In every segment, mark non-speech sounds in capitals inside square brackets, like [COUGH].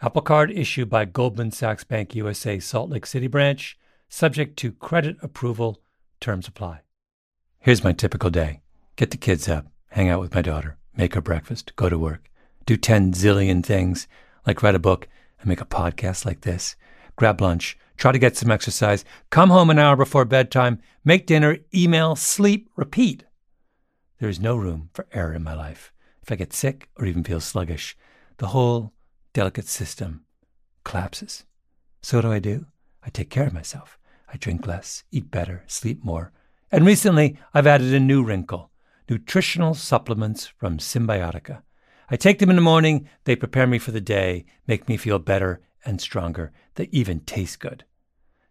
Apple Card issued by Goldman Sachs Bank USA Salt Lake City branch, subject to credit approval, terms apply. Here's my typical day get the kids up, hang out with my daughter, make her breakfast, go to work, do 10 zillion things like write a book and make a podcast like this, grab lunch, try to get some exercise, come home an hour before bedtime, make dinner, email, sleep, repeat. There is no room for error in my life. If I get sick or even feel sluggish, the whole delicate system collapses. So what do I do? I take care of myself. I drink less, eat better, sleep more. And recently, I've added a new wrinkle nutritional supplements from Cymbiotika. I take them in the morning, they prepare me for the day, make me feel better and stronger. They even taste good.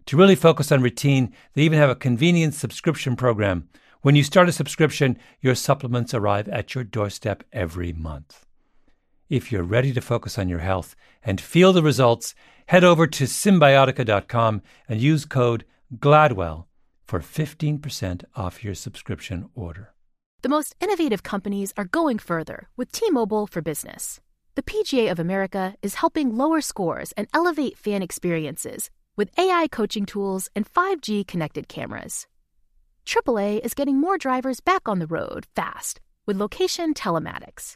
To really focus on routine, they even have a convenient subscription program. When you start a subscription, your supplements arrive at your doorstep every month. If you're ready to focus on your health and feel the results, head over to cymbiotika.com and use code GLADWELL for 15% off your subscription order. The most innovative companies are going further with T-Mobile for Business. The PGA of America is helping lower scores and elevate fan experiences with AI coaching tools and 5G connected cameras. AAA is getting more drivers back on the road fast with location telematics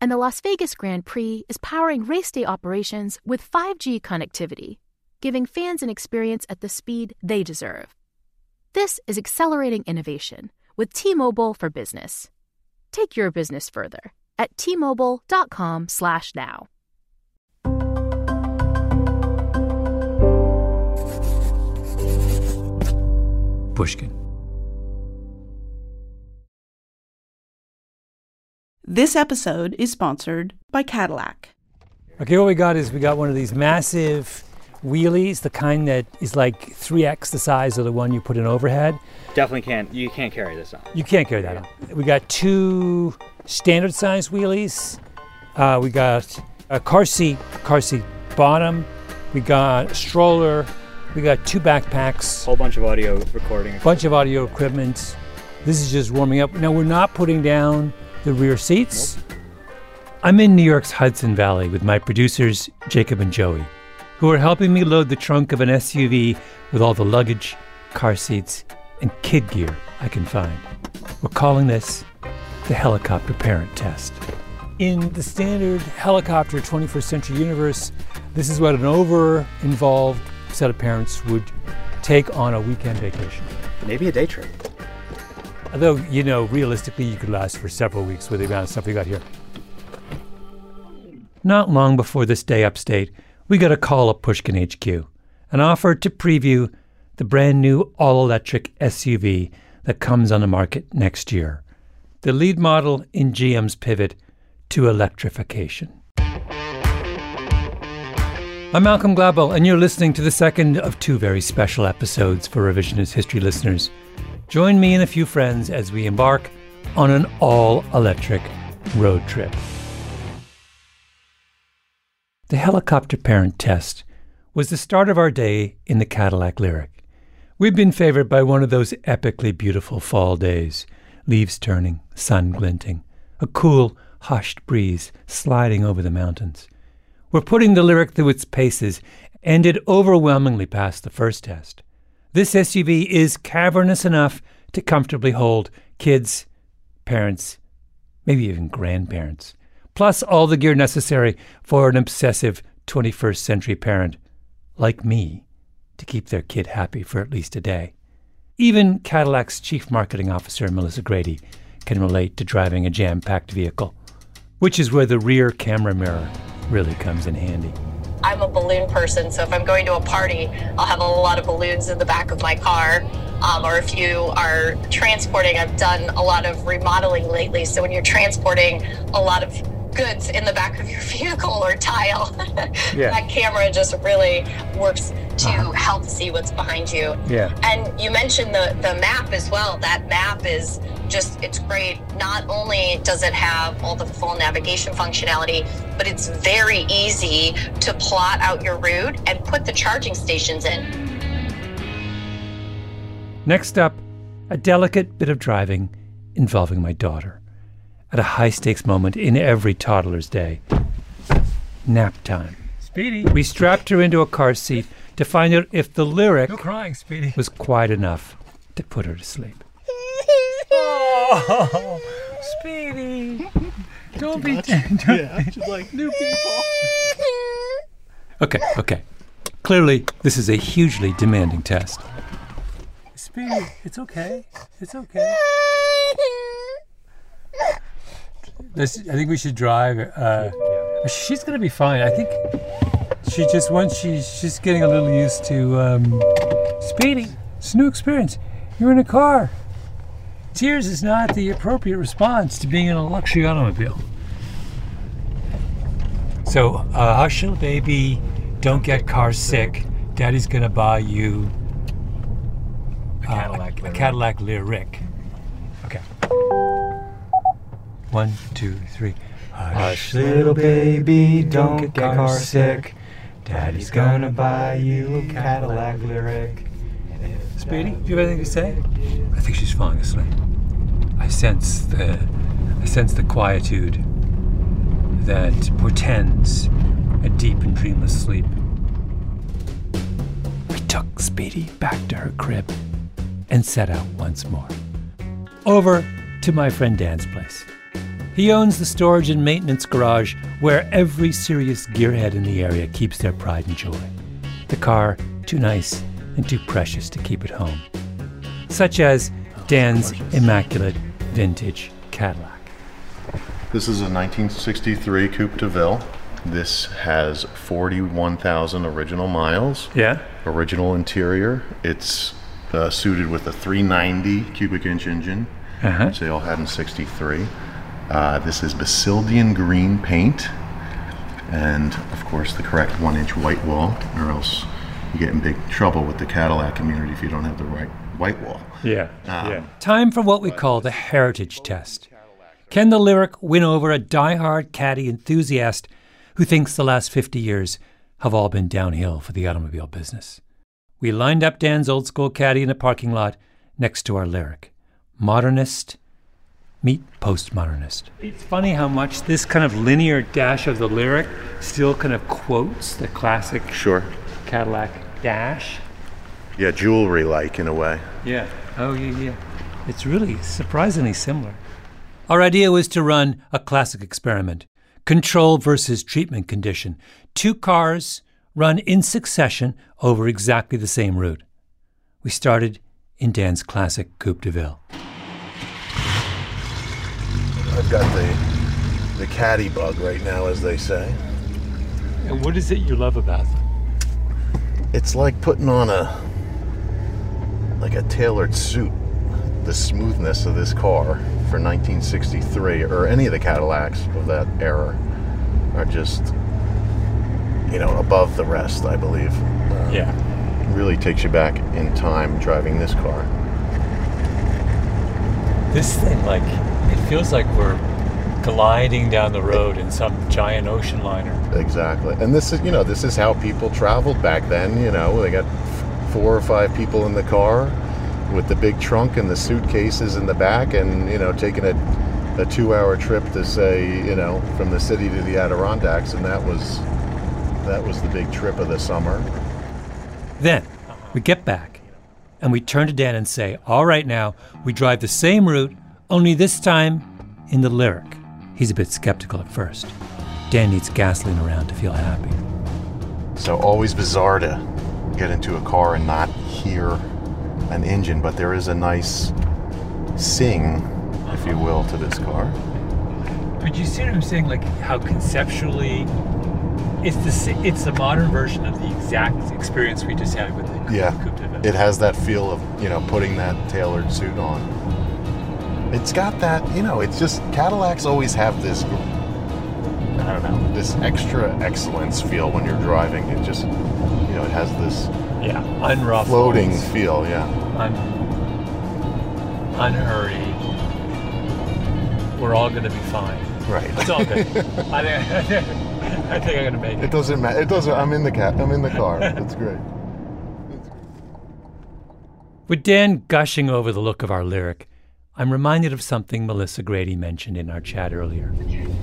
and the Las Vegas Grand Prix is powering race day operations with 5G connectivity, giving fans an experience at the speed they deserve. This is accelerating innovation with T-Mobile for Business. Take your business further at t-mobile.com/now. Pushkin. This episode is sponsored by Cadillac. Okay, what we got is we got one of these massive wheelies, the kind that is like 3x the size of the one you put in overhead. Definitely can't. You can't carry this on. You can't carry that on. We got two standard size wheelies. Uh, we got a car seat, car seat bottom. We got a stroller. We got two backpacks. A Whole bunch of audio recording. A bunch of audio equipment. This is just warming up. Now we're not putting down the rear seats. Nope. I'm in New York's Hudson Valley with my producers, Jacob and Joey, who are helping me load the trunk of an SUV with all the luggage, car seats, and kid gear I can find. We're calling this the helicopter parent test. In the standard helicopter 21st century universe, this is what an over involved set of parents would take on a weekend vacation. Maybe a day trip. Although, you know, realistically, you could last for several weeks with the amount of stuff we got here. Not long before this day upstate, we got a call at Pushkin HQ, an offer to preview the brand new all electric SUV that comes on the market next year, the lead model in GM's pivot to electrification. I'm Malcolm Gladwell, and you're listening to the second of two very special episodes for Revisionist History listeners. Join me and a few friends as we embark on an all electric road trip. The helicopter parent test was the start of our day in the Cadillac Lyriq. We've been favored by one of those epically beautiful fall days leaves turning, sun glinting, a cool, hushed breeze sliding over the mountains. We're putting the Lyriq through its paces, and it overwhelmingly passed the first test. This SUV is cavernous enough to comfortably hold kids, parents, maybe even grandparents, plus all the gear necessary for an obsessive 21st century parent like me to keep their kid happy for at least a day. Even Cadillac's chief marketing officer, Melissa Grady, can relate to driving a jam packed vehicle, which is where the rear camera mirror really comes in handy. I'm a balloon person, so if I'm going to a party, I'll have a lot of balloons in the back of my car. Um, or if you are transporting, I've done a lot of remodeling lately. So when you're transporting a lot of goods in the back of your [LAUGHS] vehicle or tile. Yeah. that camera just really works to uh-huh. help see what's behind you. Yeah. And you mentioned the the map as well. That map is just it's great. Not only does it have all the full navigation functionality, but it's very easy to plot out your route and put the charging stations in. Next up, a delicate bit of driving involving my daughter. At a high stakes moment in every toddler's day nap time. Speedy. We strapped her into a car seat to find out if the Lyriq No crying, Speedy. was quiet enough to put her to sleep. Oh, Speedy. Don't be. Don't [LAUGHS] Yeah, just like new people. Okay, okay. Clearly, this is a hugely demanding test. Speedy, it's okay. It's okay. This, I think we should drive. Uh, she's gonna be fine. I think she just once she she's getting a little used to um, Speedy. It's a new experience. You're in a car. Tears is not the appropriate response to being in a luxury automobile. So, uh, hush, little baby, don't get car sick. Daddy's gonna buy you a Cadillac, a, Cadillac Lyriq. One, two, three. Hush, little baby, don't get car sick. Daddy's gonna buy you a Cadillac Lyriq. Speedy, do you have anything to say? I think she's falling asleep. I sense the, I sense the quietude that portends a deep and dreamless sleep. We took Speedy back to her crib and set out once more. Over to my friend Dan's place. He owns the storage and maintenance garage where every serious gearhead in the area keeps their pride and joy. The car, too nice and too precious to keep at home. Such as Dan's immaculate vintage Cadillac. This is a 1963 Coupe de Ville. This has 41,000 original miles. Yeah? Original interior. It's uh, suited with a 390 cubic inch engine, Uh-huh. which they all had in 63. Uh, this is Basildon green paint, and of course the correct one inch white wall, or else you get in big trouble with the Cadillac community if you don't have the right white wall. Yeah. Um, Time for what we call the heritage test. Can the Lyriq win over a die-hard caddy enthusiast who thinks the last 50 years have all been downhill for the automobile business? We lined up Dan's old school caddy in a parking lot next to our Lyriq. Modernist meet postmodernist. It's funny how much this kind of linear dash of the Lyriq still kind of quotes the classic Sure. Cadillac dash. Yeah, jewelry like in a way. Yeah. Oh, yeah, yeah. It's really surprisingly similar. Our idea was to run a classic experiment control versus treatment condition. Two cars run in succession over exactly the same route. We started in Dan's classic Coupe de Ville. I've got the the caddy bug right now, as they say. And what is it you love about them? It's like putting on a like a tailored suit. The smoothness of this car for 1963, or any of the Cadillacs of that era, are just you know above the rest. I believe. Uh, Yeah. Really takes you back in time driving this car. This thing, like, feels like we're gliding down the road in some giant ocean liner. Exactly. And this is, you know, this is how people traveled back then. You know, they got four or five people in the car with the big trunk and the suitcases in the back, and you know, taking a, a two-hour trip to say, you know, from the city to the Adirondacks, and that was that was the big trip of the summer. Then we get back and we turn to Dan and say, All right, now we drive the same route, only this time in the Lyriq. He's a bit skeptical at first. Dan needs gasoline around to feel happy. So always bizarre to get into a car and not hear an engine, but there is a nice sing, if you will, to this car. But you see what I'm saying? Like how conceptually, it's the it's the modern version of the exact experience we just had with the Yeah, Coupe de Ville. it has that feel of you know putting that tailored suit on. It's got that you know. It's just Cadillacs always have this I don't know, this extra excellence feel when you're driving. It just, you know, it has this Yeah, unruffled. floating feel. Yeah. Un, unhurried. We're all going to be fine. Right. It's all good. [LAUGHS] I think, [LAUGHS] I think I'm going to make It it. doesn't matter. It doesn't. I'm in the cat. I'm in the car. [LAUGHS] It's great. With Dan gushing over the look of our Lyriq, I'm reminded of something Melissa Grady mentioned in our chat earlier.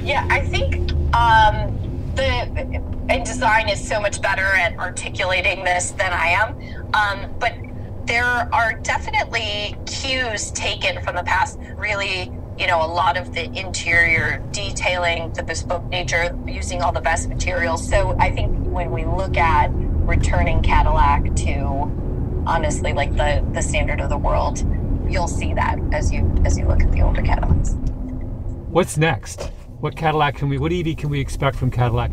Yeah, I think um, the design is so much better at articulating this than I am. Um, but there are definitely cues taken from the past. Really, you know, a lot of the interior detailing, the bespoke nature, using all the best materials. So I think when we look at returning Cadillac to honestly like the the standard of the world, you'll see that as you as you look at the older Cadillacs. What's next? What Cadillac can we, what EV can we expect from Cadillac?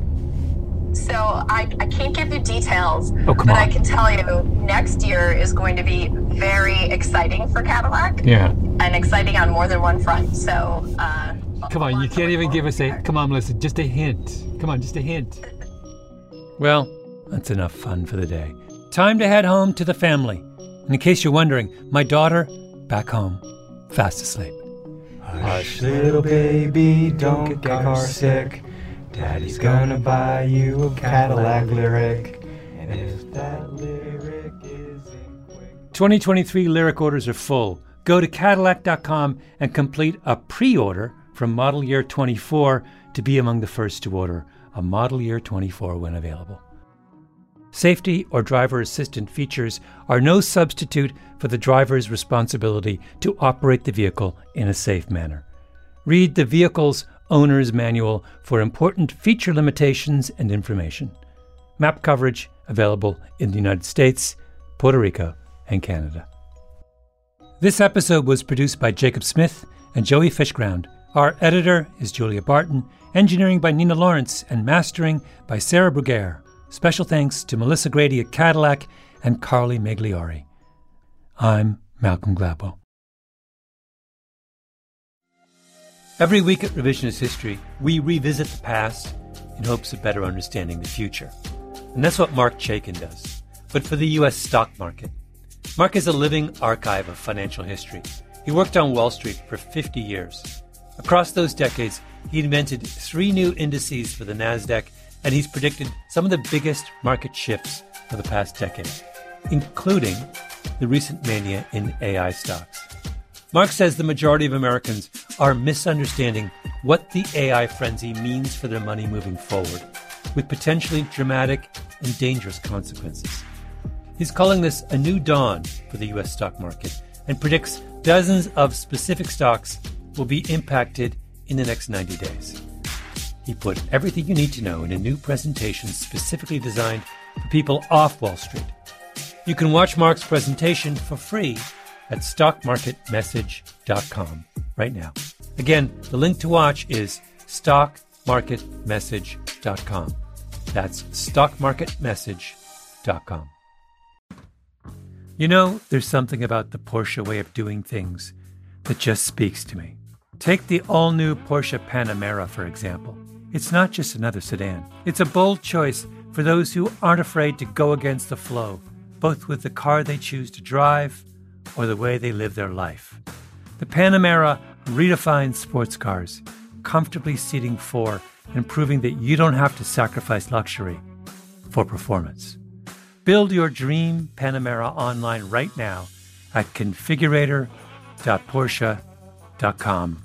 So I, I can't give you details, Oh, come but on. I can tell you next year is going to be very exciting for Cadillac Yeah. and exciting on more than one front. So uh, Come on, you can't even give us a, come on, Melissa, just a hint. Come on, just a hint. Well, that's enough fun for the day. Time to head home to the family. And in case you're wondering, my daughter, back home, fast asleep. Hush, little baby, don't get car sick. Daddy's gonna buy you a Cadillac Lyriq. And if that Lyriq isn't quick. 2023 Lyriq orders are full. Go to Cadillac.com and complete a pre order from model year 24 to be among the first to order a model year 24 when available. Safety or driver assistant features are no substitute for the driver's responsibility to operate the vehicle in a safe manner. Read the vehicle's owner's manual for important feature limitations and information. Map coverage available in the United States, Puerto Rico, and Canada. This episode was produced by Jacob Smith and Joey Fishgrund. Our editor is Julia Barton, engineering by Nina Lawrence, and mastering by Sarah Brugger. Special thanks to Melissa Grady at Cadillac and Carly Migliori. I'm Malcolm Gladwell. Every week at Revisionist History, we revisit the past in hopes of better understanding the future. And that's what Marc Chaikin does, but for the U.S. stock market. Marc is a living archive of financial history. He worked on Wall Street for 50 years. Across those decades, he invented three new indices for the NASDAQ, and he's predicted some of the biggest market shifts of the past decade, including the recent mania in AI stocks. Marc says the majority of Americans are misunderstanding what the AI frenzy means for their money moving forward, with potentially dramatic and dangerous consequences. He's calling this a new dawn for the US stock market and predicts dozens of specific stocks will be impacted in the next 90 days. He put everything you need to know in a new presentation specifically designed for people off Wall Street. You can watch Marc's presentation for free at stockmarketmessage.com right now. Again, the link to watch is stockmarketmessage.com. That's stockmarketmessage.com. You know, there's something about the Porsche way of doing things that just speaks to me. Take the all new Porsche Panamera, for example. It's not just another sedan, it's a bold choice for those who aren't afraid to go against the flow, both with the car they choose to drive or the way they live their life. The Panamera redefines sports cars, comfortably seating four and proving that you don't have to sacrifice luxury for performance. Build your dream Panamera online right now at configurator.porsche.com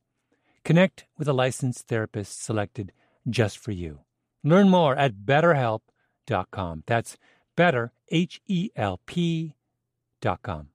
Connect with a licensed therapist selected just for you. Learn more at betterhelp.com. That's better, H E L P.com.